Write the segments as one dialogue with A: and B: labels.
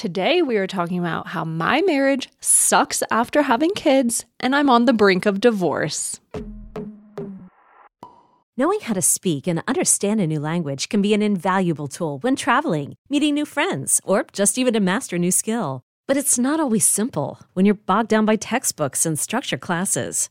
A: Today, we are talking about how my marriage sucks after having kids, and I'm on the brink of divorce.
B: Knowing how to speak and understand a new language can be an invaluable tool when traveling, meeting new friends, or just even to master a new skill. But it's not always simple when you're bogged down by textbooks and structured classes.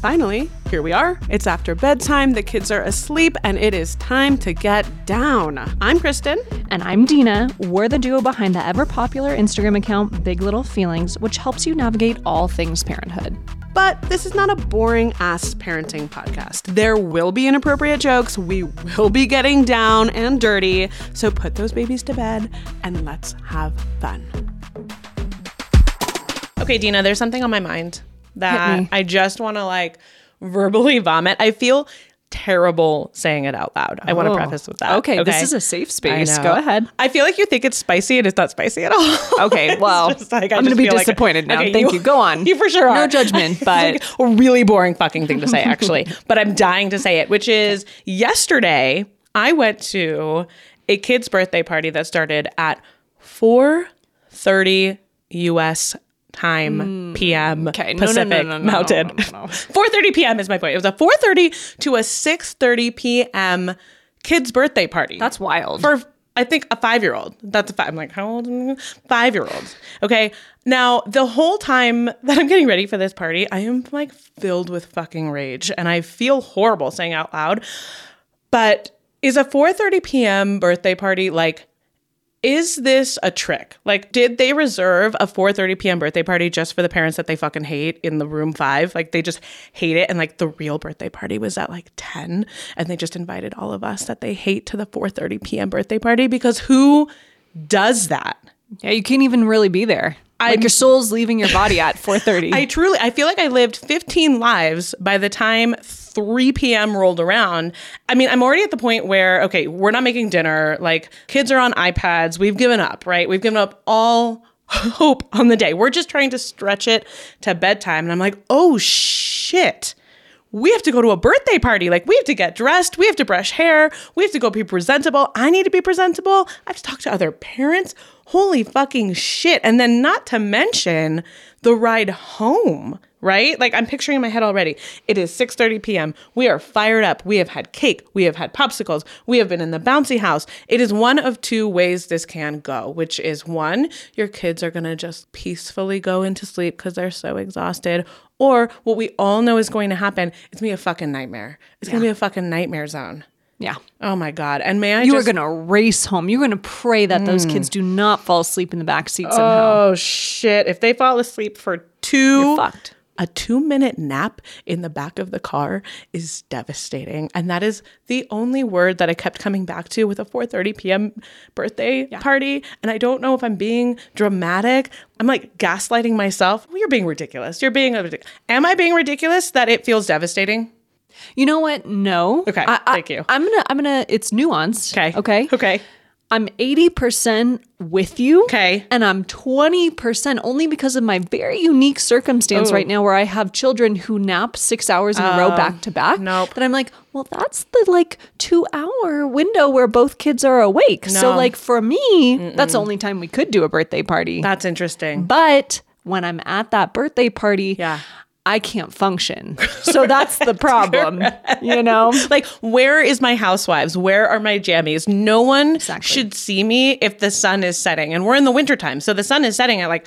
C: Finally, here we are. It's after bedtime, the kids are asleep, and it is time to get down. I'm Kristen.
A: And I'm Deena. We're the duo behind the ever popular Instagram account Big Little Feelings, which helps you navigate all things parenthood.
C: But this is not a boring ass parenting podcast. There will be inappropriate jokes. We will be getting down and dirty. So put those babies to bed and let's have fun. Okay, Deena, there's something on my mind that I just want to like verbally vomit. I feel terrible saying it out loud. I want to
A: Oh.
C: preface with that.
A: Okay, this is a safe space. Go ahead.
C: I feel like you think it's spicy and it's not spicy at all.
A: Okay, well,
C: like, I
A: I'm going to be
C: feel like-
A: disappointed now.
C: Okay,
A: Thank you. Go on.
C: You for sure are.
A: No judgment, but
C: a really boring fucking thing to say, actually. but I'm dying to say it, which is yesterday I went to a kid's birthday party that started at 4:30 U.S. time PM
A: Hmm. okay. No, no, no,
C: Pacific
A: no, no, no,
C: Mountain.
A: no, no, no.
C: 4:30 p.m. is my point. It was a 4:30 to a 6:30 p.m. kids birthday party.
A: that's wild.
C: for I think a five year old. That's a five. I'm like, how old? Five year old. Okay. Now, the whole time that I'm getting ready for this party, I am like filled with fucking rage and I feel horrible saying out loud. But is a 4:30 p.m. birthday party like is this a trick? Like, did they reserve a 4:30 p.m. birthday party just for the parents that they fucking hate in the room five? Like, they just hate it, and like the real birthday party was at like 10, and they just invited all of us that they hate to the 4:30 p.m. birthday party because who does that?
A: yeah, you can't even really be there.
C: I'm-
A: like your soul's leaving your body at 4:30.
C: I truly, I feel like I lived 15 lives by the time 3 p.m. rolled around. I mean, I'm already at the point where, okay, we're not making dinner. Like, kids are on iPads. We've given up, right? We've given up all hope on the day. We're just trying to stretch it to bedtime. And I'm like, oh shit. We have to go to a birthday party. Like, we have to get dressed. We have to brush hair. We have to go be presentable. I need to be presentable. I have to talk to other parents. Holy fucking shit. And then, not to mention the ride home, right? Like, I'm picturing in my head already. It is 6:30 p.m. We are fired up. We have had cake. We have had popsicles. We have been in the bouncy house. It is one of two ways this can go, which is one, your kids are going to just peacefully go into sleep because they're so exhausted. Or what we all know is going to happen, it's gonna be a fucking nightmare. It's gonna be a fucking nightmare zone.
A: yeah.
C: Oh my god! And may I
A: You are going to race home. You're going to pray that those mm. kids do not fall asleep in the back seat somehow.
C: oh shit! If they fall asleep for 2 You're
A: fucked.
C: A two minute nap in the back of the car is devastating, and that is the only word that I kept coming back to with a 4:30 p.m. birthday party. And I don't know if I'm being dramatic. I'm like gaslighting myself. Well, you're being ridiculous. You're being. Am I being ridiculous that it feels devastating?
A: You know what? No.
C: Okay,
A: I, I-
C: thank you.
A: I'm gonna. I'm gonna. It's nuanced.
C: Okay.
A: Okay.
C: Okay.
A: I'm 80% with you.
C: Okay.
A: And I'm 20% only because of my very unique circumstance
C: Oh.
A: right now where I have children who nap six hours in a row oh, back to back.
C: nope.
A: That I'm like, well, that's the like two hour window where both kids are awake. So, like, for me, that's the only time we could do a birthday party.
C: That's interesting.
A: but when I'm at that birthday party,
C: Yeah.
A: I can't function. So that's the problem, you know?
C: Like, where is my housewives? Where are my jammies? No one
A: Exactly.
C: should see me if the sun is setting. And we're in the wintertime. So the sun is setting at like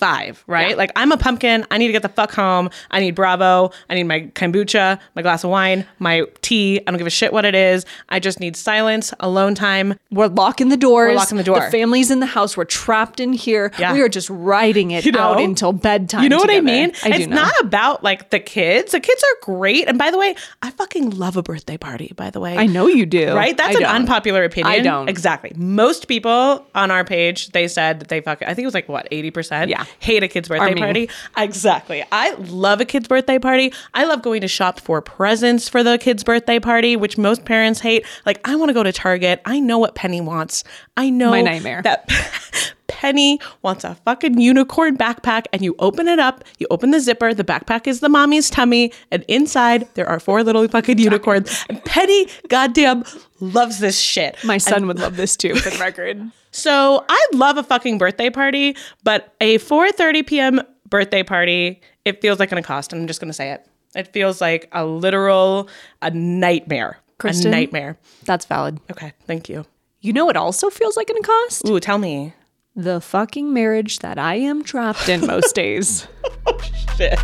C: five, right? Like I'm a pumpkin. I need to get the fuck home. I need Bravo. I need my kombucha, my glass of wine, my tea. I don't give a shit what it is. I just need silence, alone time.
A: We're locking the doors.
C: We're locking the door.
A: The family's in the house. We're trapped in here.
C: Yeah.
A: We are just riding it
C: You know?
A: out until bedtime.
C: You know what I mean?
A: I
C: it's
A: know.
C: not about like the kids. The kids are great. And by the way, I fucking love a birthday party, by the way.
A: I know you do.
C: Right? That's
A: I
C: an
A: don't.
C: unpopular opinion.
A: I don't.
C: Exactly. Most people on our page, they said that they fucking, I think it was like, what, 80%?
A: Yeah.
C: Hate a kid's birthday party. Exactly. I love a kid's birthday party. I love going to shop for presents for the kid's birthday party, which most parents hate. Like, I want to go to Target. I know what Penny wants. I know
A: My nightmare.
C: that Penny wants a fucking unicorn backpack, and you open it up, you open the zipper, the backpack is the mommy's tummy, and inside there are four little fucking unicorns. And Penny, goddamn, loves this shit.
A: My son would love this too, for the record.
C: So I love a fucking birthday party, but a 4:30 p.m. birthday party, it feels like an cost. I'm just gonna say it. It feels like a literal a nightmare.
A: Kristen?
C: A nightmare.
A: That's valid.
C: Okay, thank you.
A: You know it also feels like an cost?
C: Ooh, tell me.
A: The fucking marriage that I am trapped in most days.
C: oh Shit.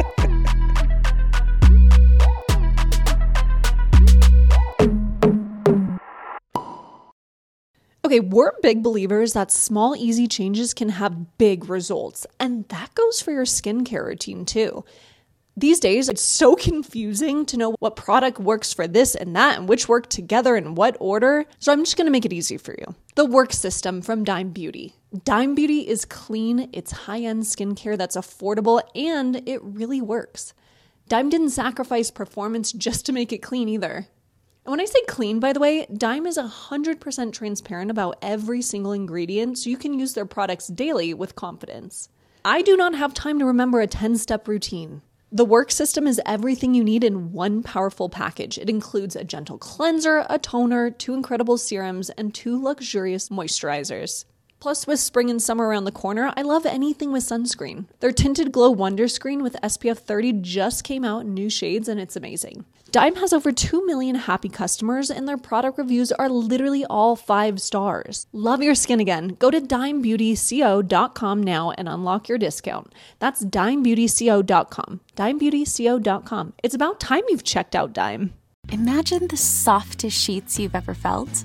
A: Okay, we're big believers that small, easy changes can have big results, and that goes for your skincare routine too. These days, it's so confusing to know what product works for this and that and which work together in what order. So, I'm just gonna make it easy for you. The work system from Dime Beauty. Dime Beauty is clean, it's high end skincare that's affordable, and it really works. Dime didn't sacrifice performance just to make it clean either. And when I say clean, by the way, Dime is 100% transparent about every single ingredient so you can use their products daily with confidence. I do not have time to remember a 10 step routine. The work system is everything you need in one powerful package. It includes a gentle cleanser, a toner, two incredible serums, and two luxurious moisturizers. Plus, with spring and summer around the corner, I love anything with sunscreen. Their Tinted Glow Wonder Screen with SPF 30 just came out in new shades and it's amazing. Dime has over 2 million happy customers and their product reviews are literally all 5 stars. Love your skin again. Go to dimebeautyco.com now and unlock your discount. That's dimebeautyco.com. dimebeautyco.com. It's about time you've checked out Dime.
D: Imagine the softest sheets you've ever felt.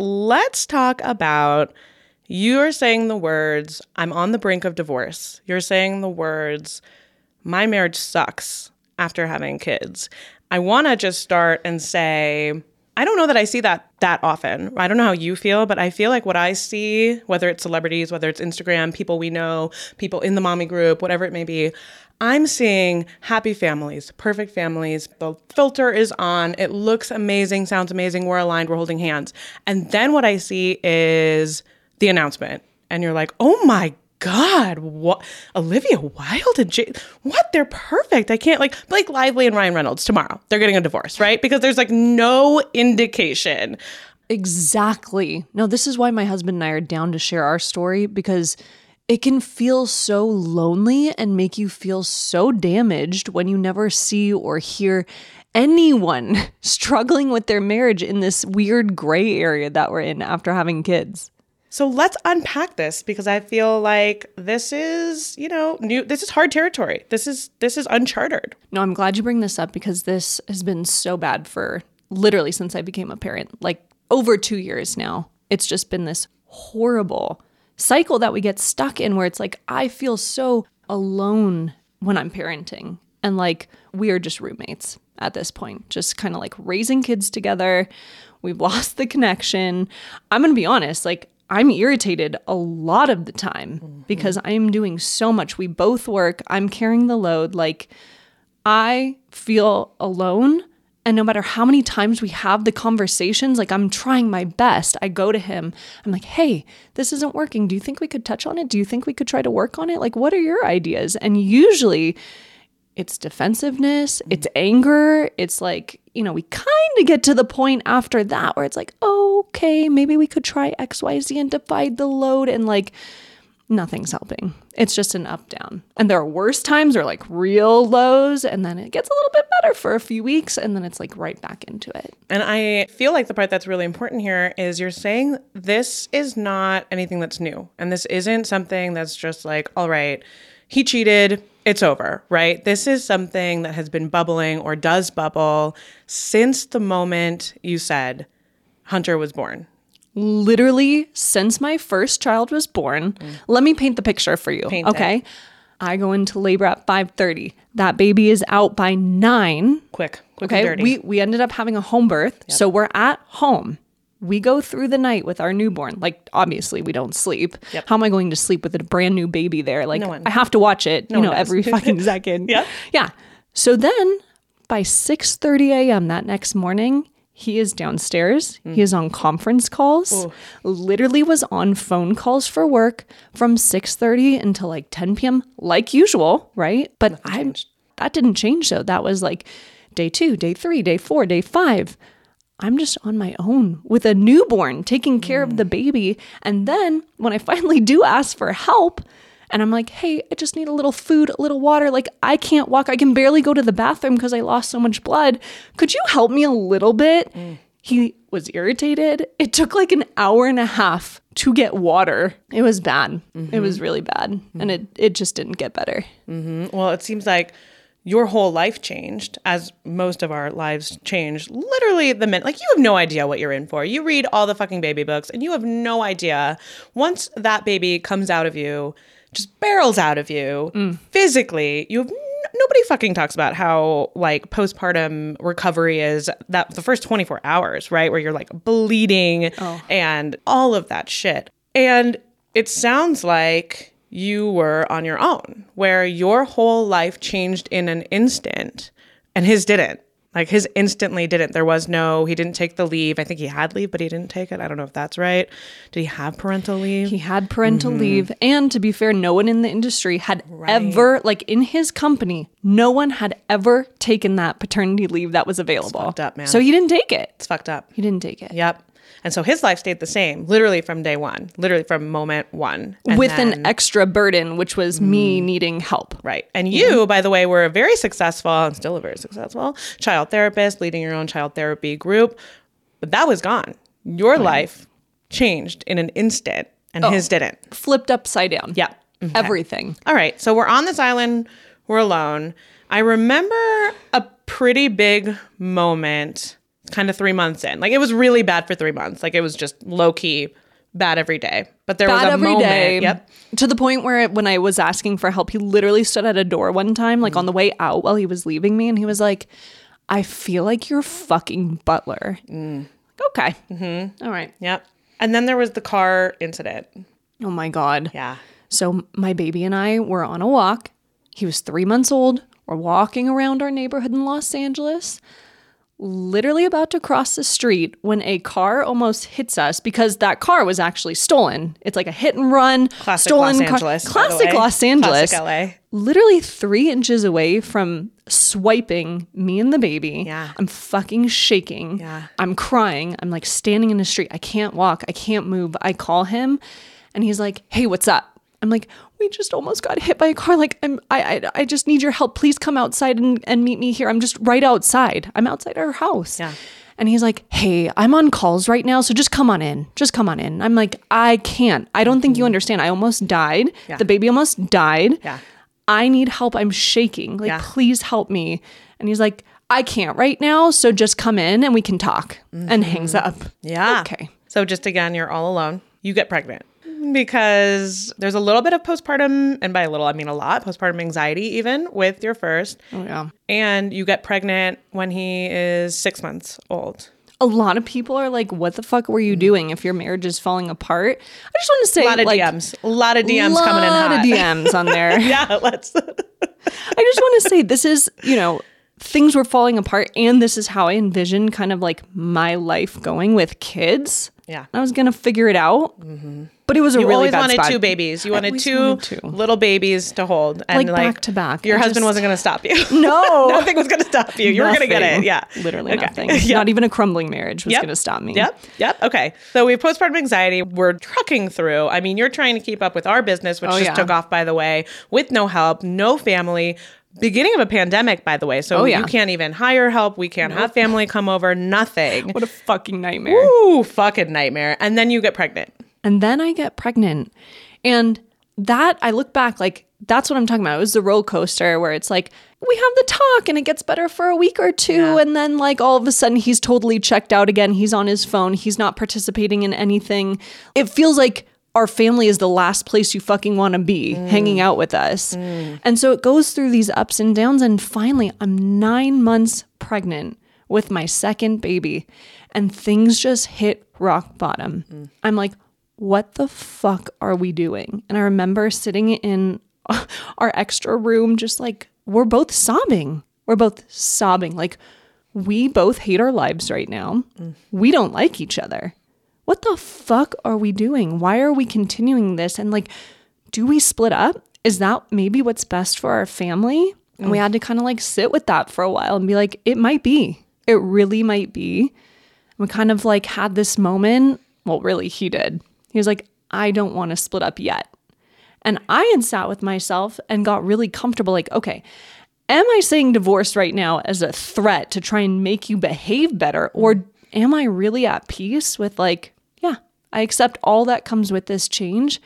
C: Let's talk about you're saying the words, I'm on the brink of divorce. You're saying the words, my marriage sucks after having kids. I want to just start and say, I don't know that I see that that often. I don't know how you feel, but I feel like what I see, whether it's celebrities, whether it's Instagram, people we know, people in the mommy group, whatever it may be, I'm seeing happy families, perfect families. The filter is on. It looks amazing, sounds amazing. We're aligned, we're holding hands. And then what I see is the announcement. And you're like, oh my God, what? Olivia Wilde and Jay, what? They're perfect. I can't, like, Blake Lively and Ryan Reynolds tomorrow. They're getting a divorce, right? Because there's like no indication.
A: Exactly. No, this is why my husband and I are down to share our story because it can feel so lonely and make you feel so damaged when you never see or hear anyone struggling with their marriage in this weird gray area that we're in after having kids.
C: So let's unpack this because I feel like this is, you know, new this is hard territory. This is this is uncharted.
A: No, I'm glad you bring this up because this has been so bad for literally since I became a parent, like over two years now. It's just been this horrible cycle that we get stuck in where it's like, I feel so alone when I'm parenting. And like, we are just roommates at this point, just kind of like raising kids together. We've lost the connection. I'm going to be honest, like, I'm irritated a lot of the time mm-hmm. because I'm doing so much. We both work, I'm carrying the load. Like, I feel alone And no matter how many times we have the conversations, like I'm trying my best. I go to him. I'm like, hey, this isn't working. Do you think we could touch on it? Do you think we could try to work on it? Like, what are your ideas? And usually it's defensiveness, it's anger. It's like, you know, we kind of get to the point after that where it's like, okay, maybe we could try XYZ and divide the load. And like, nothing's helping. It's just an up down. And there are worse times or like real lows, and then it gets a little bit better for a few weeks, and then it's like right back into it.
C: And I feel like the part that's really important here is you're saying this is not anything that's new. And this isn't something that's just like, all right, he cheated, it's over, right? This is something that has been bubbling or does bubble since the moment you said Hunter was born.
A: Literally, since my first child was born, mm. let me paint the picture for you.
C: Paint it.
A: okay. I go into labor at 5:30. That baby is out by 9.
C: Quick, quick
A: Okay.
C: and dirty.
A: We we ended up having a home birth. So we're at home. We go through the night with our newborn. Like obviously we don't sleep.
C: Yep.
A: How am I going to sleep with a brand new baby there? Like
C: No.
A: I have to watch it, you know,
C: does.
A: every fucking second.
C: yeah.
A: Yeah. So then by 6:30 a.m. that next morning, he is downstairs.
C: Mm.
A: He is on conference calls. Literally was on phone calls for work from 6:30 until like 10 p.m. like usual, right? But I that didn't change though. That was like day 2, day 3, day 4, day 5. I'm just on my own with a newborn taking care of the baby. And then when I finally do ask for help, and I'm like, hey, I just need a little food, a little water. Like, I can't walk. I can barely go to the bathroom because I lost so much blood. Could you help me a little bit? Mm. He was irritated. It took like an hour and a half to get water. It was bad. It was mm-hmm. really bad. And mm-hmm. it, it just didn't get better. Mm-hmm.
C: Well, it seems like your whole life changed as most of our lives changed literally the minute like you have no idea what you're in for you read all the fucking baby books and you have no idea once that baby comes out of you just barrels out of you mm. physically. You have nobody fucking talks about how like postpartum recovery is that the first 24 hours right where you're like bleeding oh. and all of that shit. And it sounds like you were on your own, where your whole life changed in an instant and his didn't. Like his instantly didn't. There was no, he didn't take the leave. I think he had leave, but he didn't take it. I don't know if that's right. Did he have parental leave?
A: He had parental mm-hmm. leave. And to be fair, no one in the industry had ever, like in his company, no one had ever taken that paternity leave that was available.
C: fucked up, man.
A: So he didn't take it.
C: it's fucked up.
A: He didn't take it.
C: Yep. And so his life stayed the same, literally from day one, literally from moment one. And
A: With
C: then-
A: an extra burden, which was me mm. needing help.
C: Right. And you, by the way, were a very successful and still a very successful child therapist, leading your own child therapy group. But that was gone. Your life changed in an instant and his oh, didn't.
A: Flipped upside down.
C: Yeah. Okay.
A: Everything.
C: All right. So we're on this island, we're alone. I remember a pretty big moment kind of three months in. Like it was really bad for three months. Like it was just low key bad every day. But there was a
A: every
C: moment.
A: day.
C: Yep.
A: To the point where when I was asking for help, he literally stood at a door one time, like on the way out while he was leaving me, and he was like, I feel like you're fucking butler. Okay. Mm-hmm. All right.
C: Yep. And then there was the car incident.
A: Oh my God.
C: Yeah.
A: So my baby and I were on a walk. He was three months old. We're walking around our neighborhood in Los Angeles, literally about to cross the street when a car almost hits us because that car was actually stolen. It's like a hit and run,
C: Classic
A: stolen
C: Los
A: car.
C: Angeles.
A: Classic. Los Angeles.
C: Classic LA.
A: Literally three inches away from swiping me and the baby.
C: Yeah.
A: I'm fucking shaking.
C: Yeah.
A: I'm crying. I'm like standing in the street. I can't walk. I can't move. I call him and he's like, Hey, what's up? I'm like, we just almost got hit by a car. Like, I'm, I, I, I just need your help. Please come outside and, and meet me here. I'm just right outside. I'm outside our house.
C: Yeah.
A: And he's like, Hey, I'm on calls right now. So just come on in. Just come on in. I'm like, I can't. I don't think you understand. I almost died.
C: Mm-hmm. Yeah.
A: The baby almost died.
C: Yeah.
A: I need help. I'm shaking. Like,
C: Yeah.
A: please help me. And he's like, I can't right now. So just come in and we can talk. And hangs up.
C: Mm-hmm. Yeah.
A: Okay.
C: So just again, you're all alone. You get pregnant because there's a little bit of postpartum, and by a little, I mean a lot, postpartum anxiety, even with your first.
A: Oh, yeah.
C: And you get pregnant when he is six months old.
A: A lot of people are like, what the fuck were you mm-hmm. doing if your marriage is falling apart? I just want to say,
C: A lot of
A: like,
C: DMs. A lot of DMs coming in
A: a
C: lot
A: of DMs on there.
C: yeah, let's.
A: I just want to say this is, you know, things were falling apart and this is how I envisioned kind of like my life going with kids.
C: Yeah.
A: I was going to figure it out. Mm-hmm. But it was a
C: You
A: really
C: always
A: bad
C: wanted
A: spot.
C: two babies. You wanted two,
A: wanted two.
C: little babies to hold, and
A: Like,
C: like,
A: back to back.
C: Your
A: I
C: husband
A: just-
C: wasn't going to stop you.
A: No.
C: nothing was going to stop you. You were going to get it. Yeah,
A: Literally
C: Okay.
A: nothing.
C: Yep.
A: Not even a crumbling marriage was
C: Yep.
A: going to stop me.
C: Yep. Yep. Okay. So we have postpartum anxiety. We're trucking through. I mean, you're trying to keep up with our business, which
A: Oh,
C: just
A: yeah.
C: took off, by the way, with no help, no family. Beginning of a pandemic, by the way. So
A: Oh, yeah.
C: you can't even hire help. We can't have family come over. Nothing.
A: What a fucking nightmare.
C: Ooh, fucking nightmare. And then you get pregnant.
A: And then I get pregnant. And that, I look back, like, that's what I'm talking about. It was the roller coaster where it's like, we have the talk and it gets better for a week or two. And then, like, all of a sudden, he's totally checked out again. He's on his phone. He's not participating in anything. It feels like our family is the last place you fucking want to be hanging out with us. And so it goes through these ups and downs. And finally, I'm nine months pregnant with my second baby. And things just hit rock bottom. I'm like, what the fuck are we doing? And I remember sitting in our extra room, just like, we're both sobbing. We're both sobbing. Like, we both hate our lives right now. We don't like each other. What the fuck are we doing? Why are we continuing this? And like, do we split up? Is that maybe what's best for our family? And we mm. had to kind of like sit with that for a while and be like, it might be. It really might be. We kind of like had this moment. Well, really, he did. He was like, I don't want to split up yet. And I had sat with myself and got really comfortable like, okay, am I saying divorce right now as a threat to try and make you behave better? Or am I really at peace with like, I accept all that comes with this change?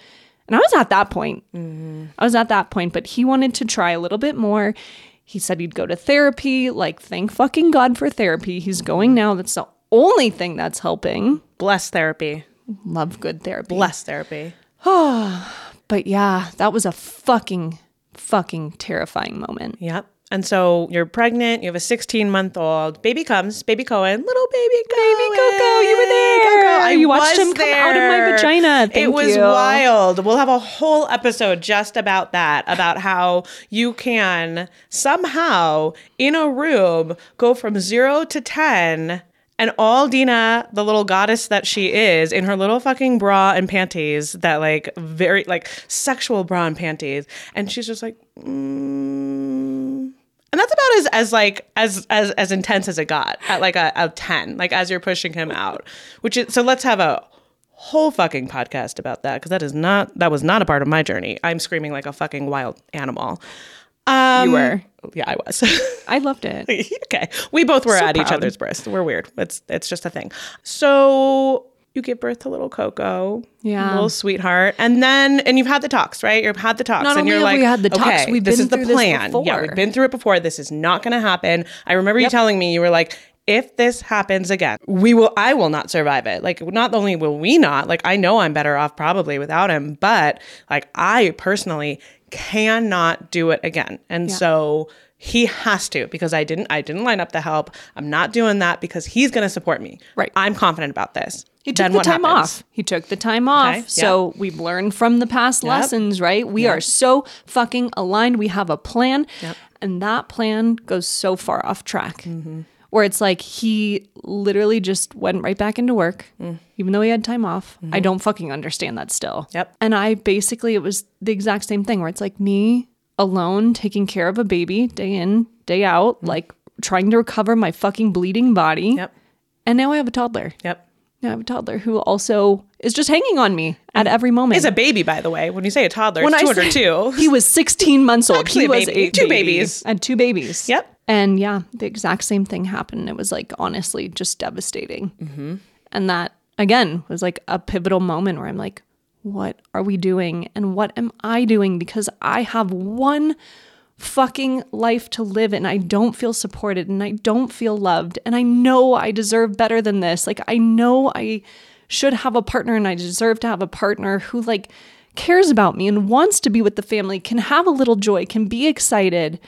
A: And I was at that point. Mm-hmm. I was at that point, but he wanted to try a little bit more. He said he'd go to therapy. Like, thank fucking God for therapy. He's going now. That's the only thing that's helping.
C: Bless therapy.
A: Love good therapy.
C: Bless therapy.
A: But yeah, that was a fucking, fucking terrifying moment.
C: Yep. And so you're pregnant, you have a 16 month old, baby comes, baby Cohen, little baby Cohen.
A: Baby Coco, you were there.
C: Coco, I
A: You watched him come out of my vagina. Thank
C: it was
A: you.
C: wild. We'll have a whole episode just about that, about how you can somehow in a room go from zero to 10 and all Deena, the little goddess that she is, in her little fucking bra and panties, that like very like sexual bra and panties, and she's just like, mm. and that's about as as like as as as intense as it got at like a, a ten, like as you're pushing him out, which is so. Let's have a whole fucking podcast about that because that is not that was not a part of my journey. I'm screaming like a fucking wild animal. Um,
A: You were.
C: yeah, I was.
A: I loved it.
C: okay. We both were
A: So
C: at each other's breasts. We're weird. It's it's just a thing. So you give birth to little Coco,
A: Yeah.
C: little sweetheart, and then and you've had the talks, right? You've had the talks,
A: Not
C: and
A: only
C: you're
A: have
C: like,
A: we had the talks,
C: okay,
A: we've
C: this
A: been
C: is the plan. Yeah, we've been through it before. This is not going to happen. I remember you telling me you were like. If this happens again, we will I will not survive it. Like not only will we not, like I know I'm better off probably without him, but like I personally cannot do it again. And so he has to because I didn't I didn't line up the help. I'm not doing that because he's going to support me.
A: Right.
C: I'm confident about this.
A: He took
C: Then
A: the time
C: happens?
A: off. He took the time off.
C: Okay,
A: So we've learned from the past lessons, right? We are so fucking aligned. We have a plan. And that plan goes so far off track.
C: Mm-hmm.
A: Where it's like he literally just went right back into work,
C: Mm.
A: even though he had time off. I don't fucking understand that still.
C: Mm-hmm. Yep.
A: And I basically, it was the exact same thing where it's like me alone taking care of a baby day in, day out, like trying to recover my fucking bleeding body.
C: Mm. Yep.
A: And now I have a toddler.
C: Yep.
A: I have a toddler who also is just hanging on me at every moment.
C: Is a baby, by the way. When you say a toddler,
A: when
C: it's
A: I
C: two
A: say- He was 16 months old.
C: Actually
A: he was
C: baby. Two babies.
A: Had two babies.
C: Yep.
A: And yeah, the exact same thing happened. It was like honestly just devastating.
C: Mm-hmm.
A: And that again was like a pivotal moment where I'm like, what are we doing? And what am I doing? Because I have one fucking life to live and I don't feel supported and I don't feel loved. And I know I deserve better than this. Like, I know I should have a partner and I deserve to have a partner who, like, cares about me and wants to be with the family, can have a little joy, can be excited.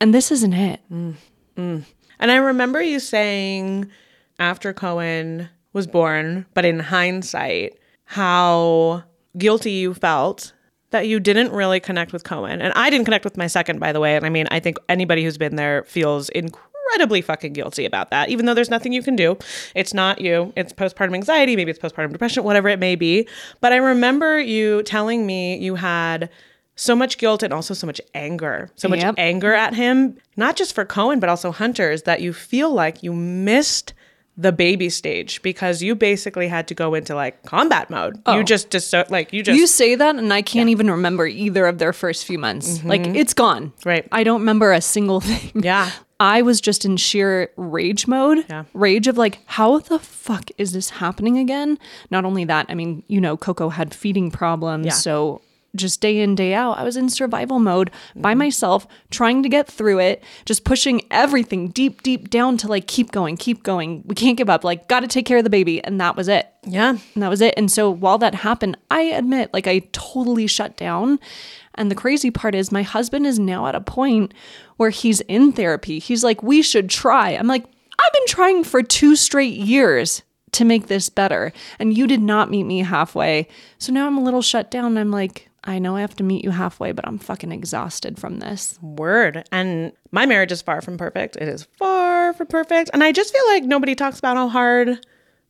A: And this isn't it. Mm, mm.
C: And I remember you saying after Cohen was born, but in hindsight, how guilty you felt that you didn't really connect with Cohen. And I didn't connect with my second, by the way. And I mean, I think anybody who's been there feels incredibly fucking guilty about that, even though there's nothing you can do. It's not you, it's postpartum anxiety, maybe it's postpartum depression, whatever it may be. But I remember you telling me you had so much guilt and also so much anger, so much
A: Yep.
C: anger at him, not just for Cohen, but also Hunter's, that you feel like you missed the baby stage because you basically had to go into like combat mode. You just, just so, like, you just,
A: You say that, and I can't even remember either of their first few months. Like, it's gone.
C: Mm-hmm. Right.
A: I don't remember a single thing.
C: yeah.
A: I was just in sheer rage mode.
C: Yeah.
A: Rage of like, how the fuck is this happening again? Not only that, I mean, you know, Coco had feeding problems.
C: Yeah.
A: So just day in, day out, I was in survival mode by mm. myself, trying to get through it, just pushing everything deep, deep down to like, keep going, keep going. We can't give up. Like, got to take care of the baby. And that was it.
C: Yeah.
A: And that was it. And so while that happened, I admit, like, I totally shut down. And the crazy part is, my husband is now at a point where he's in therapy. He's like, we should try. I'm like, I've been trying for two straight years to make this better. And you did not meet me halfway. So now I'm a little shut down. I'm like, I know I have to meet you halfway, but I'm fucking exhausted from this.
C: Word. And my marriage is far from perfect. It is far from perfect. And I just feel like nobody talks about how hard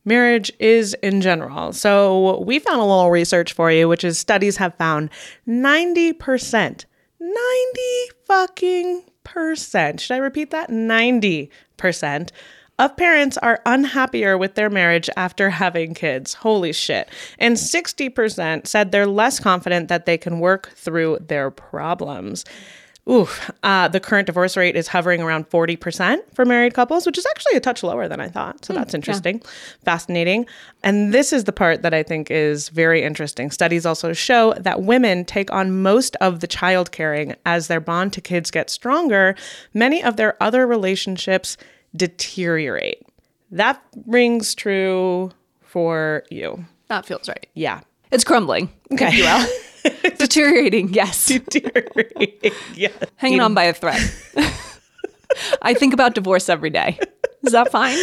C: marriage is in general. So we found a little research for you, which is studies have found 90%, 90 fucking percent. Should I repeat that? 90% of parents are unhappier with their marriage after having kids. Holy shit. And 60% said they're less confident that they can work through their problems. Oof. Uh, the current divorce rate is hovering around 40% for married couples, which is actually a touch lower than I thought. So that's interesting, fascinating. And this is the part that I think is very interesting. Studies also show that women take on most of the child caring as their bond to kids gets stronger. Many of their other relationships deteriorate. That rings true for you.
A: That feels right.
C: Yeah.
A: It's crumbling.
C: Okay.
A: Will. Deteriorating, yes.
C: Deteriorate. yeah.
A: Hanging on by a thread. I think about divorce every day. Is that fine?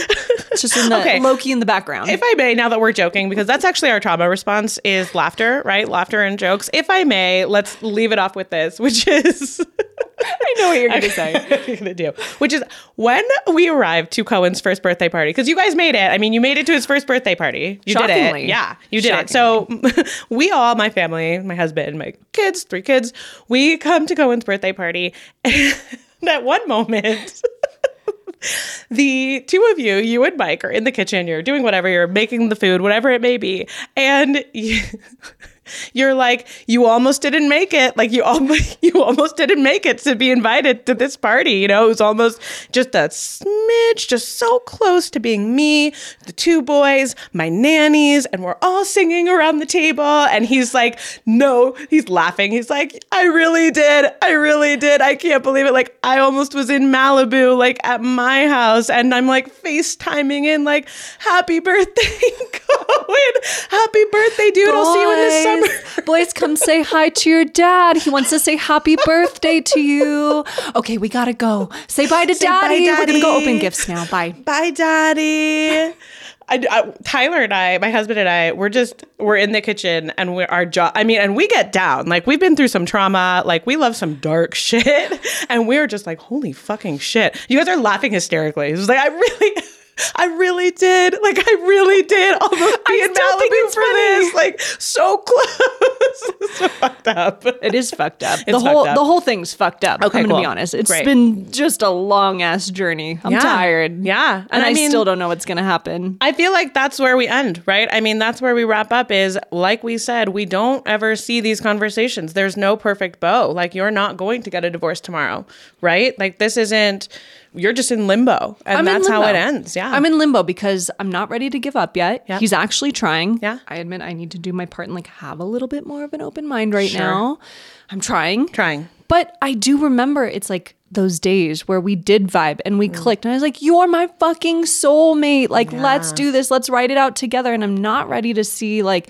A: It's just in the
C: Okay.
A: low key in the background.
C: If I may, now that we're joking, because that's actually our trauma response is laughter, right? Laughter and jokes. If I may, let's leave it off with this, which is
A: I know what you're going to say.
C: what you're gonna do, which is when we arrived to Cohen's first birthday party, because you guys made it. I mean, you made it to his first birthday party. You did it. Yeah, you did it. So we all, my family, my husband, my kids, three kids, we come to Cohen's birthday party. And at one moment, the two of you, you and Mike, are in the kitchen. You're doing whatever. You're making the food, whatever it may be, and you, you're like, you almost didn't make it. Like you almost, you almost didn't make it to be invited to this party. You know, it was almost just a smidge, just so close to being me, the two boys, my nannies, and we're all singing around the table. And he's like, no, he's laughing. He's like, I really did. I really did. I can't believe it. Like I almost was in Malibu, like at my house, and I'm like FaceTiming in, like, happy birthday. Happy birthday, dude. I'll see you in the summer.
A: Boys, boys, come say hi to your dad. He wants to say happy birthday to you. Okay, we gotta go. Say bye to
C: Say bye,
A: daddy. We're gonna go open gifts now. Bye.
C: Bye, daddy. I, I- Tyler and I, my husband and I, we're just we're in the kitchen and we're our job. I mean, and we get down. Like we've been through some trauma. Like we love some dark shit, and we're just like, holy fucking shit! You guys are laughing hysterically. It's like I really. I really did. Like I really did almost be in
A: still think
C: Malibu
A: it's
C: for
A: funny.
C: this. Like so close. so fucked up.
A: It is fucked up. the whole
C: up.
A: the whole thing's fucked up.
C: Okay,
A: I'm gonna be honest. It's
C: Great.
A: been just a long ass journey. I'm
C: Yeah.
A: tired.
C: Yeah.
A: And,
C: And I
A: I,
C: mean-
A: still don't know what's gonna happen.
C: I feel like that's where we end, right? I mean, that's where we wrap up is like we said, we don't ever see these conversations. There's no perfect bow. Like you're not going to get a divorce tomorrow, right? Like this isn't you're just in limbo. And
A: I'm in
C: that's how it ends. Yeah.
A: I'm in limbo because I'm not ready to give up yet.
C: Yeah.
A: He's actually trying.
C: Yeah.
A: I admit I need to do my part and like have a little bit more of an open mind right
C: Sure.
A: now. I'm trying.
C: trying.
A: But I do remember it's like those days where we did vibe and we
C: Mm.
A: clicked and I was like, You're my fucking soulmate. Like, let's do this. Let's write it out together. And I'm not ready to see like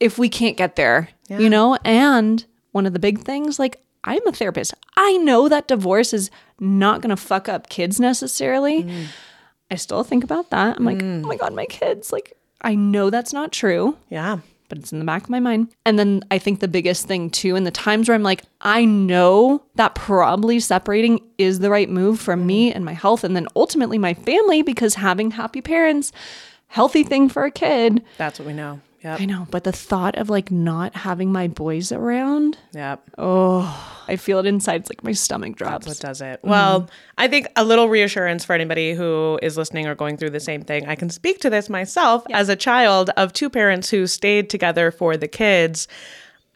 A: if we can't get there, you know? And one of the big things, like, I'm a therapist. I know that divorce is not gonna fuck up kids necessarily.
C: Mm.
A: I still think about that. I'm like, oh my mm. God, my kids. Like, I know that's not true.
C: Yeah.
A: but it's in the back of my mind. And then I think the biggest thing too, in the times where I'm like, I know that probably separating is the right move for me mm. and my health, and then ultimately my family, because having happy parents, healthy thing for a kid.
C: That's what we know.
A: I know, but the thought of like not having my boys around,
C: Yep.
A: Oh, I feel it inside. It's like my stomach drops.
C: What does it? Well, mm-hmm. I think a little reassurance for anybody who is listening or going through the same thing. I can speak to this myself as a child of two parents who stayed together for the kids.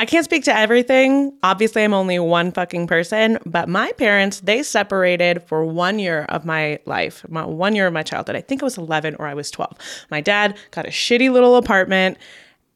C: I can't speak to everything. Obviously, I'm only one fucking person, but my parents, they separated for one year of my life, my, one year of my childhood. I think I was 11 or I was 12. My dad got a shitty little apartment.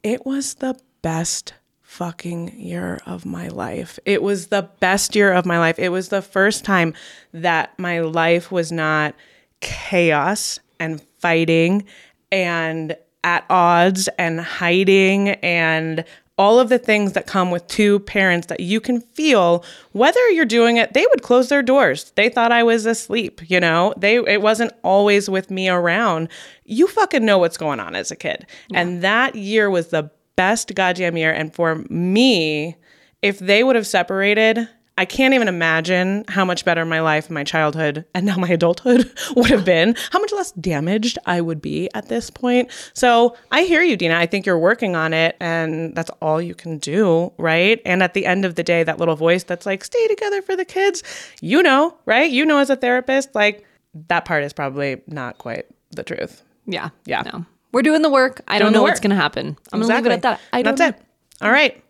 C: It was the best fucking year of my life. It was the best year of my life. It was the first time that my life was not chaos and fighting and at odds and hiding and all of the things that come with two parents that you can feel whether you're doing it they would close their doors. They thought i was asleep you know? They it wasn't always with me around. You fucking know what's going on as a kid. And that year was the best goddamn year. And for me if they would have separated I can't even imagine how much better my life, my childhood, and now my adulthood would have been, how much less damaged I would be at this point. So I hear you, Deena. I think you're working on it, and that's all you can do, right? And at the end of the day, that little voice that's like, stay together for the kids, you know, right? You know, as a therapist, like that part is probably not quite the truth.
A: Yeah.
C: Yeah.
A: No. We're doing the work. I don't know what's going to happen. I'm going to leave it at that. I don't
C: That's
A: know.
C: it. All right.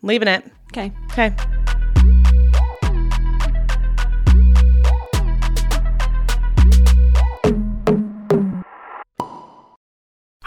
C: Leaving it.
A: Okay.
C: Okay.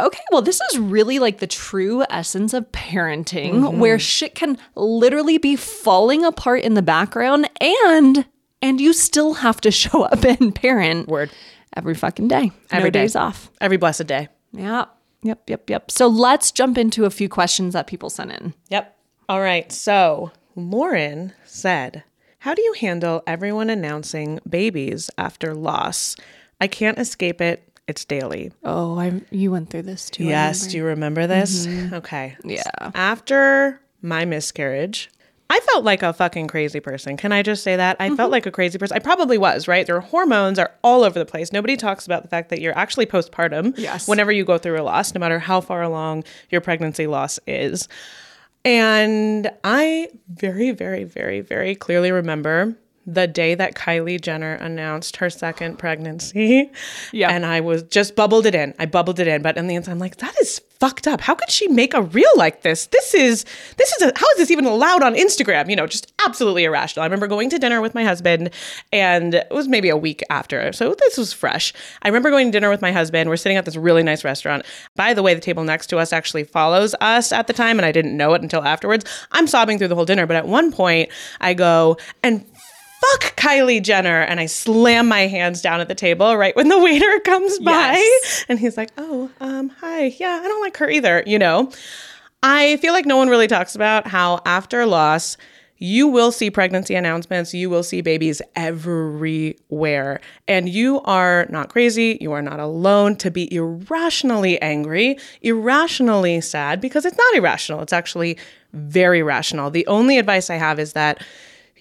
A: Okay, well, this is really like the true essence of parenting, mm-hmm. where shit can literally be falling apart in the background, and and you still have to show up and parent
C: Word.
A: every fucking day,
C: Every
A: no
C: day.
A: days off.
C: Every blessed day.
A: Yeah, yep, yep, yep. So let's jump into a few questions that people sent in.
C: Yep. All right. So Lauren said, How do you handle everyone announcing babies after loss? I can't escape it. It's daily.
A: Oh, I you went through this too.
C: Yes. Do you remember this? Mm-hmm. Okay.
A: Yeah.
C: After my miscarriage, I felt like a fucking crazy person. Can I just say that? I felt mm-hmm. like a crazy person. I probably was, right? Their hormones are all over the place. Nobody talks about the fact that you're actually postpartum
A: Yes.
C: whenever you go through a loss, no matter how far along your pregnancy loss is. And I very, very, very, very clearly remember the day that Kylie Jenner announced her second pregnancy.
A: Yeah.
C: And I was just bubbled it in. I bubbled it in. But in the end, I'm like, that is fucked up. How could she make a reel like this? This is, this is, a, how is this even allowed on Instagram? You know, just absolutely irrational. I remember going to dinner with my husband and it was maybe a week after. So this was fresh. I remember going to dinner with my husband. We're sitting at this really nice restaurant. By the way, the table next to us actually follows us at the time and I didn't know it until afterwards. I'm sobbing through the whole dinner. But at one point I go, and fuck Kylie Jenner. And I slam my hands down at the table right when the waiter comes by.
A: Yes.
C: And he's like, oh, um, hi. Yeah, I don't like her either, you know? I feel like no one really talks about how after loss, you will see pregnancy announcements. You will see babies everywhere. And you are not crazy. You are not alone to be irrationally angry, irrationally sad, because it's not irrational. It's actually very rational. The only advice I have is that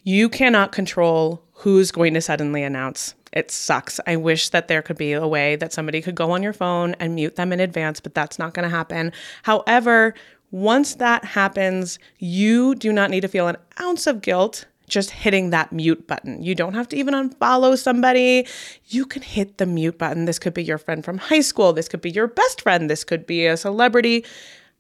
C: you cannot control who's going to suddenly announce. It sucks. I wish that there could be a way that somebody could go on your phone and mute them in advance, but that's not going to happen. However, once that happens, you do not need to feel an ounce of guilt just hitting that mute button. You don't have to even unfollow somebody. You can hit the mute button. This could be your friend from high school. This could be your best friend. This could be a celebrity.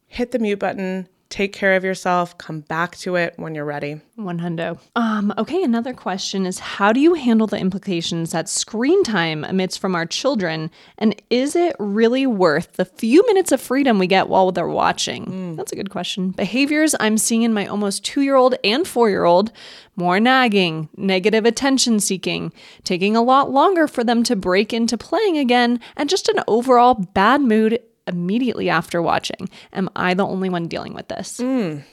C: Hit the mute button take care of yourself, come back to it when you're ready.
A: One hundo. Um, okay, another question is how do you handle the implications that screen time emits from our children? And is it really worth the few minutes of freedom we get while they're watching? Mm. That's a good question. Behaviors I'm seeing in my almost two year old and four year old more nagging, negative attention seeking, taking a lot longer for them to break into playing again, and just an overall bad mood immediately after watching. Am I the only one dealing with this?
C: Mm.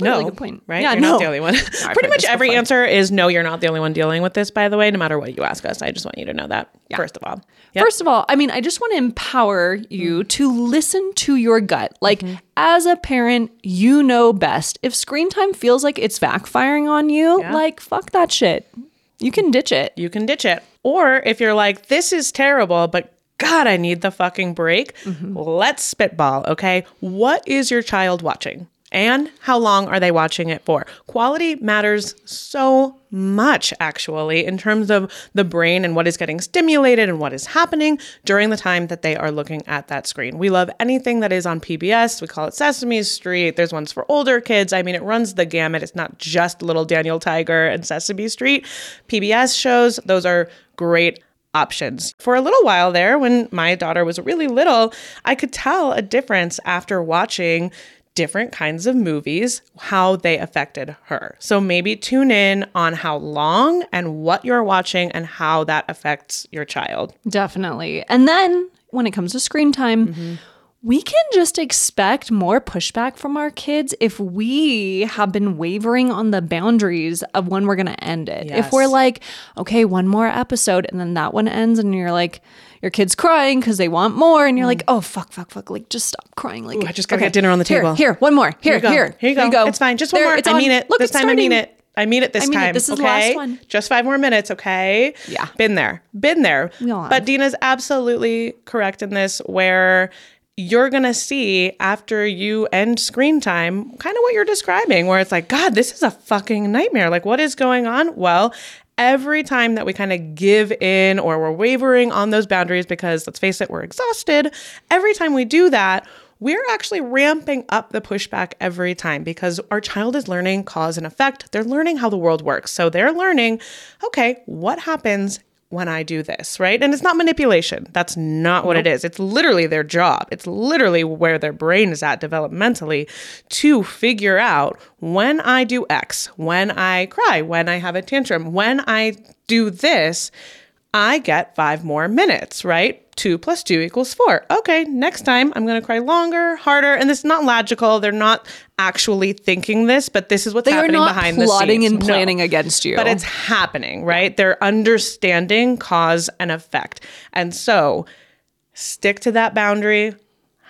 C: No,
A: really good point.
C: Right? Yeah, you're no. not the only one. No, Pretty much every answer is no, you're not the only one dealing with this, by the way, no matter what you ask us. I just want you to know that, yeah. first of all.
A: Yep. First of all, I mean, I just want to empower you mm. to listen to your gut. Like, mm-hmm. as a parent, you know best. If screen time feels like it's backfiring on you, yeah. like, fuck that shit. You can ditch it.
C: You can ditch it. Or if you're like, this is terrible, but God, I need the fucking break. Mm-hmm. Let's spitball, okay? What is your child watching? And how long are they watching it for? Quality matters so much, actually, in terms of the brain and what is getting stimulated and what is happening during the time that they are looking at that screen. We love anything that is on PBS. We call it Sesame Street. There's ones for older kids. I mean, it runs the gamut. It's not just Little Daniel Tiger and Sesame Street. PBS shows, those are great options. For a little while there, when my daughter was really little, I could tell a difference after watching different kinds of movies, how they affected her. So maybe tune in on how long and what you're watching and how that affects your child.
A: Definitely. And then when it comes to screen time, mm-hmm we can just expect more pushback from our kids if we have been wavering on the boundaries of when we're going to end it. Yes. If we're like, okay, one more episode, and then that one ends, and you're like, your kid's crying because they want more, and you're mm. like, oh, fuck, fuck, fuck, like, just stop crying. Like,
C: Ooh, I just got to okay, get dinner on the table.
A: Here, one more. Here, here,
C: here, here, you, go. go. It's fine. Just one there, more. I mean it. Look, this time starting. I mean it. I mean it this I mean time. It.
A: This is
C: okay?
A: the last one.
C: Just five more minutes, okay?
A: Yeah.
C: Been there. Been there. But Deena's absolutely correct in this where you're going to see after you end screen time kind of what you're describing, where it's like, God, this is a fucking nightmare. Like, what is going on? Well, every time that we kind of give in or we're wavering on those boundaries because let's face it, we're exhausted, every time we do that, we're actually ramping up the pushback every time because our child is learning cause and effect. They're learning how the world works. So they're learning, okay, what happens when I do this, right? And it's not manipulation. That's not what nope. it is. It's literally their job. It's literally where their brain is at developmentally to figure out when I do X, when I cry, when I have a tantrum, when I do this, I get five more minutes, right? Two plus two equals four. Okay, next time I'm going to cry longer, harder. And this is not logical. They're not actually thinking this, but this is what's
A: they
C: happening behind the scenes.
A: plotting and planning no. against you.
C: But it's happening, right? They're understanding cause and effect. And so stick to that boundary,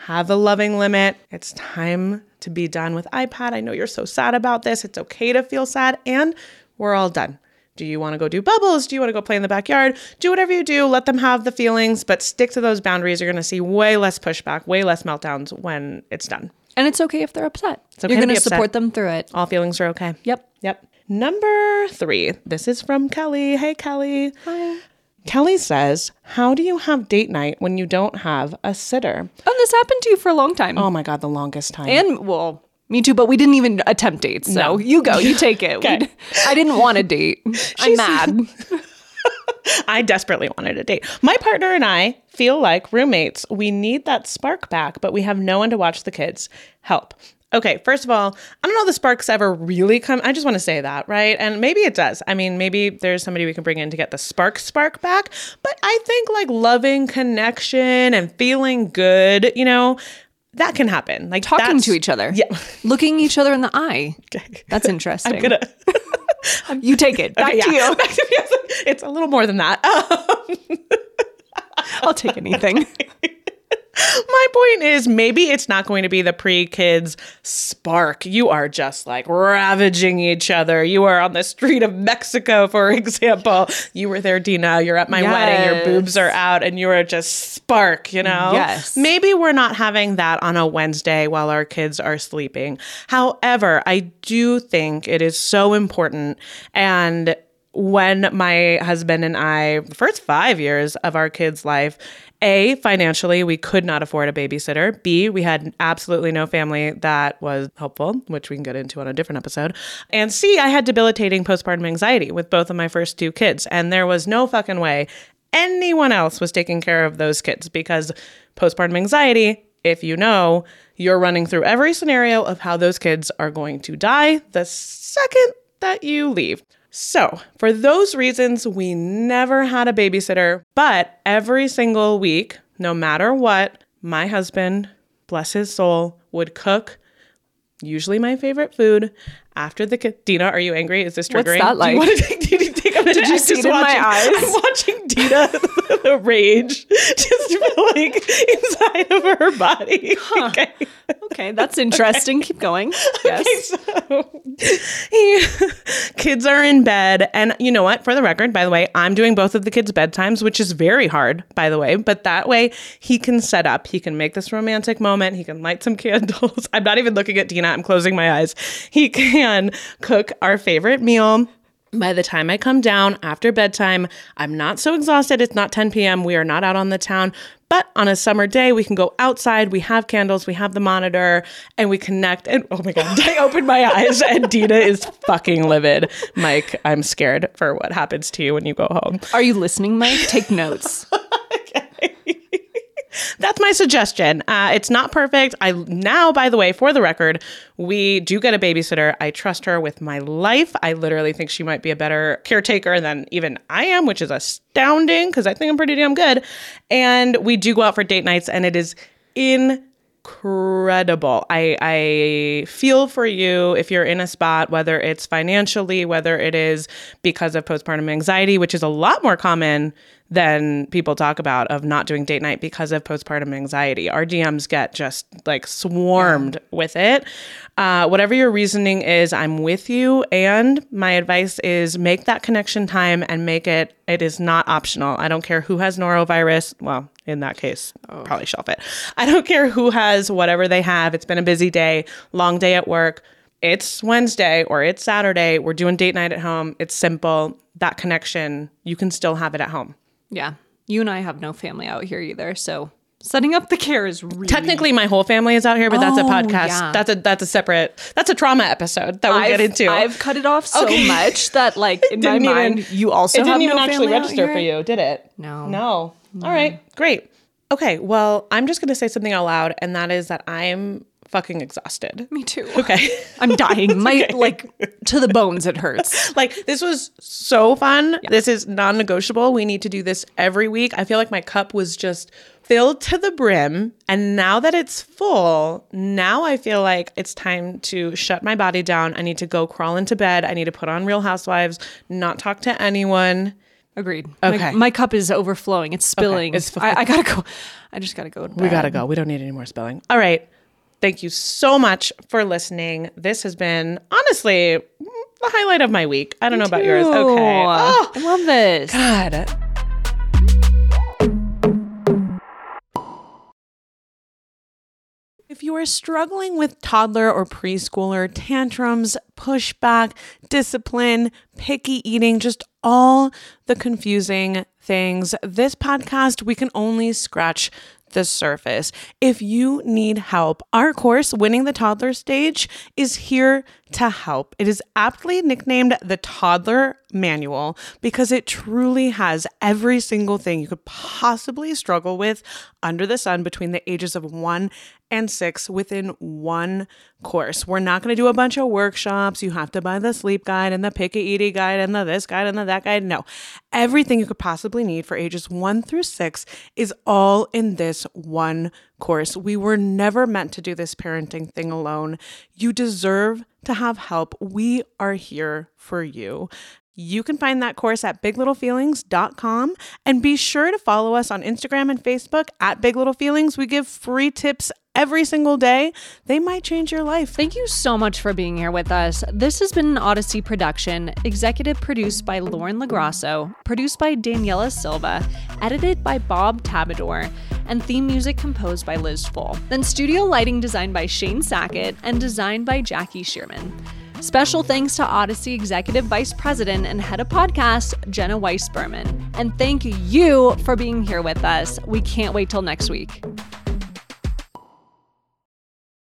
C: have a loving limit. It's time to be done with iPad. I know you're so sad about this. It's okay to feel sad, and we're all done. Do you want to go do bubbles? Do you want to go play in the backyard? Do whatever you do, let them have the feelings, but stick to those boundaries. You're going to see way less pushback, way less meltdowns when it's done.
A: And it's okay if they're upset. It's okay You're going to support them through it.
C: All feelings are okay.
A: Yep.
C: Yep. Number three. This is from Kelly. Hey, Kelly.
A: Hi.
C: Kelly says, How do you have date night when you don't have a sitter?
A: Oh, this happened to you for a long time.
C: Oh my God, the longest time.
A: And, well, me too, but we didn't even attempt dates. So no. you go, you take it. okay. I didn't want a date. I'm mad.
C: I desperately wanted a date. My partner and I feel like roommates. We need that spark back, but we have no one to watch the kids. Help. Okay, first of all, I don't know the sparks ever really come. I just want to say that, right? And maybe it does. I mean, maybe there's somebody we can bring in to get the spark spark back. But I think like loving connection and feeling good, you know, that can happen. Like
A: Talking to each other.
C: Yeah.
A: Looking each other in the eye. That's interesting.
C: I'm gonna
A: you take it. Back
C: Okay,
A: to
C: yeah.
A: you.
C: Back to me. It's a little more than that.
A: I'll take anything.
C: My point is, maybe it's not going to be the pre kids spark. You are just like ravaging each other. You are on the street of Mexico, for example. You were there, Deena. You're at my wedding. Your boobs are out, and you are just spark, you know?
A: Yes.
C: Maybe we're not having that on a Wednesday while our kids are sleeping. However, I do think it is so important. And when my husband and I, the first five years of our kids' life, A, financially, we could not afford a babysitter. B, we had absolutely no family that was helpful, which we can get into on a different episode. And C, I had debilitating postpartum anxiety with both of my first two kids. And there was no fucking way anyone else was taking care of those kids because postpartum anxiety, if you know, you're running through every scenario of how those kids are going to die the second that you leave. So, for those reasons, we never had a babysitter, but every single week, no matter what, my husband, bless his soul, would cook usually my favorite food after the ki- Deena, are you angry? Is this triggering?
A: What's that
C: Do
A: like?
C: you want to think, do you think I'm Did
A: you see it in my eyes?
C: I'm watching Deena the rage just like inside of her body. Okay.
A: Okay, that's interesting. Keep going. Yes.
C: So he, kids are in bed. And you know what? For the record, by the way, I'm doing both of the kids' bedtimes, which is very hard, by the way. But that way he can set up, he can make this romantic moment, he can light some candles. I'm not even looking at Deena, I'm closing my eyes. He can cook our favorite meal. By the time I come down after bedtime, I'm not so exhausted. It's not 10 p.m. We are not out on the town. But on a summer day, we can go outside. We have candles, we have the monitor, and we connect. And oh my God, I open my eyes and Deena is fucking livid. Mike, I'm scared for what happens to you when you go home.
A: Are you listening, Mike? Take notes.
C: That's my suggestion. Uh, it's not perfect. I now, by the way, for the record, we do get a babysitter. I trust her with my life. I literally think she might be a better caretaker than even I am, which is astounding because I think I'm pretty damn good. And we do go out for date nights, and it is incredible. I I feel for you if you're in a spot, whether it's financially, whether it is because of postpartum anxiety, which is a lot more common than people talk about of not doing date night because of postpartum anxiety. Our DMs get just like swarmed with it. Uh, whatever your reasoning is, I'm with you. And my advice is make that connection time and make it, it is not optional. I don't care who has norovirus. Well, in that case, probably shelf it. I don't care who has whatever they have. It's been a busy day, long day at work. It's Wednesday or it's Saturday. We're doing date night at home. It's simple. That connection, you can still have it at home.
A: Yeah. You and I have no family out here either, so setting up the care is really
C: Technically, my whole family is out here, but that's a
A: Oh,
C: podcast.
A: yeah.
C: That's a that's a separate. That's a trauma episode that we'll
A: I've,
C: get into.
A: I've cut it off so
C: Okay.
A: much that, like, in my
C: even-
A: mind, you also
C: it didn't even
A: no
C: actually register for you, did it?
A: No.
C: No. All right. Great. Okay. Well, I'm just going to say something out loud, and that is that I'm fucking exhausted.
A: Me too.
C: Okay.
A: I'm dying. My like to the bones. It hurts.
C: like this was so fun. This is non-negotiable. We need to do this every week. I feel like my cup was just filled to the brim, and now that it's full, now I feel like it's time to shut my body down. I need to go crawl into bed. I need to put on Real Housewives, not talk to anyone.
A: Agreed.
C: Okay.
A: My, my cup is overflowing. It's spilling.
C: it's
A: I, I gotta go. I just gotta go.
C: We gotta go. We don't need any more spelling. All right. Thank you so much for listening. This has been honestly the highlight of my week. I don't know about yours. Okay. Oh,
A: I love this.
C: God. If you are struggling with toddler or preschooler tantrums, pushback, discipline, picky eating, just all the confusing things, this podcast, we can only scratch the surface. If you need help, our course, Winning the Toddler Stage, is here to help. It is aptly nicknamed the Toddler Manual because it truly has every single thing you could possibly struggle with under the sun between the ages of one and six within one course. We're not going to do a bunch of workshops. You have to buy the sleep guide and the pick a eating guide and the this guide and the that guide. No, everything you could possibly need for ages one through six is all in this one course. We were never meant to do this parenting thing alone. You deserve to have help. We are here for you. You can find that course at biglittlefeelings.com and be sure to follow us on Instagram and Facebook at Big Little Feelings. We give free tips every single day. They might change your life.
A: Thank you so much for being here with us. This has been an Audacy production, executive produced by Lauren Lagrasso, produced by Daniela Silva, edited by Bob Tabador, and theme music composed by Liz Full. Then studio lighting designed by Shane Sackett and designed by Jackie Shearman. Special thanks to Audacy Executive Vice President and Head of Podcast, Jenna Weiss Berman. And thank you for being here with us. We can't wait till next week.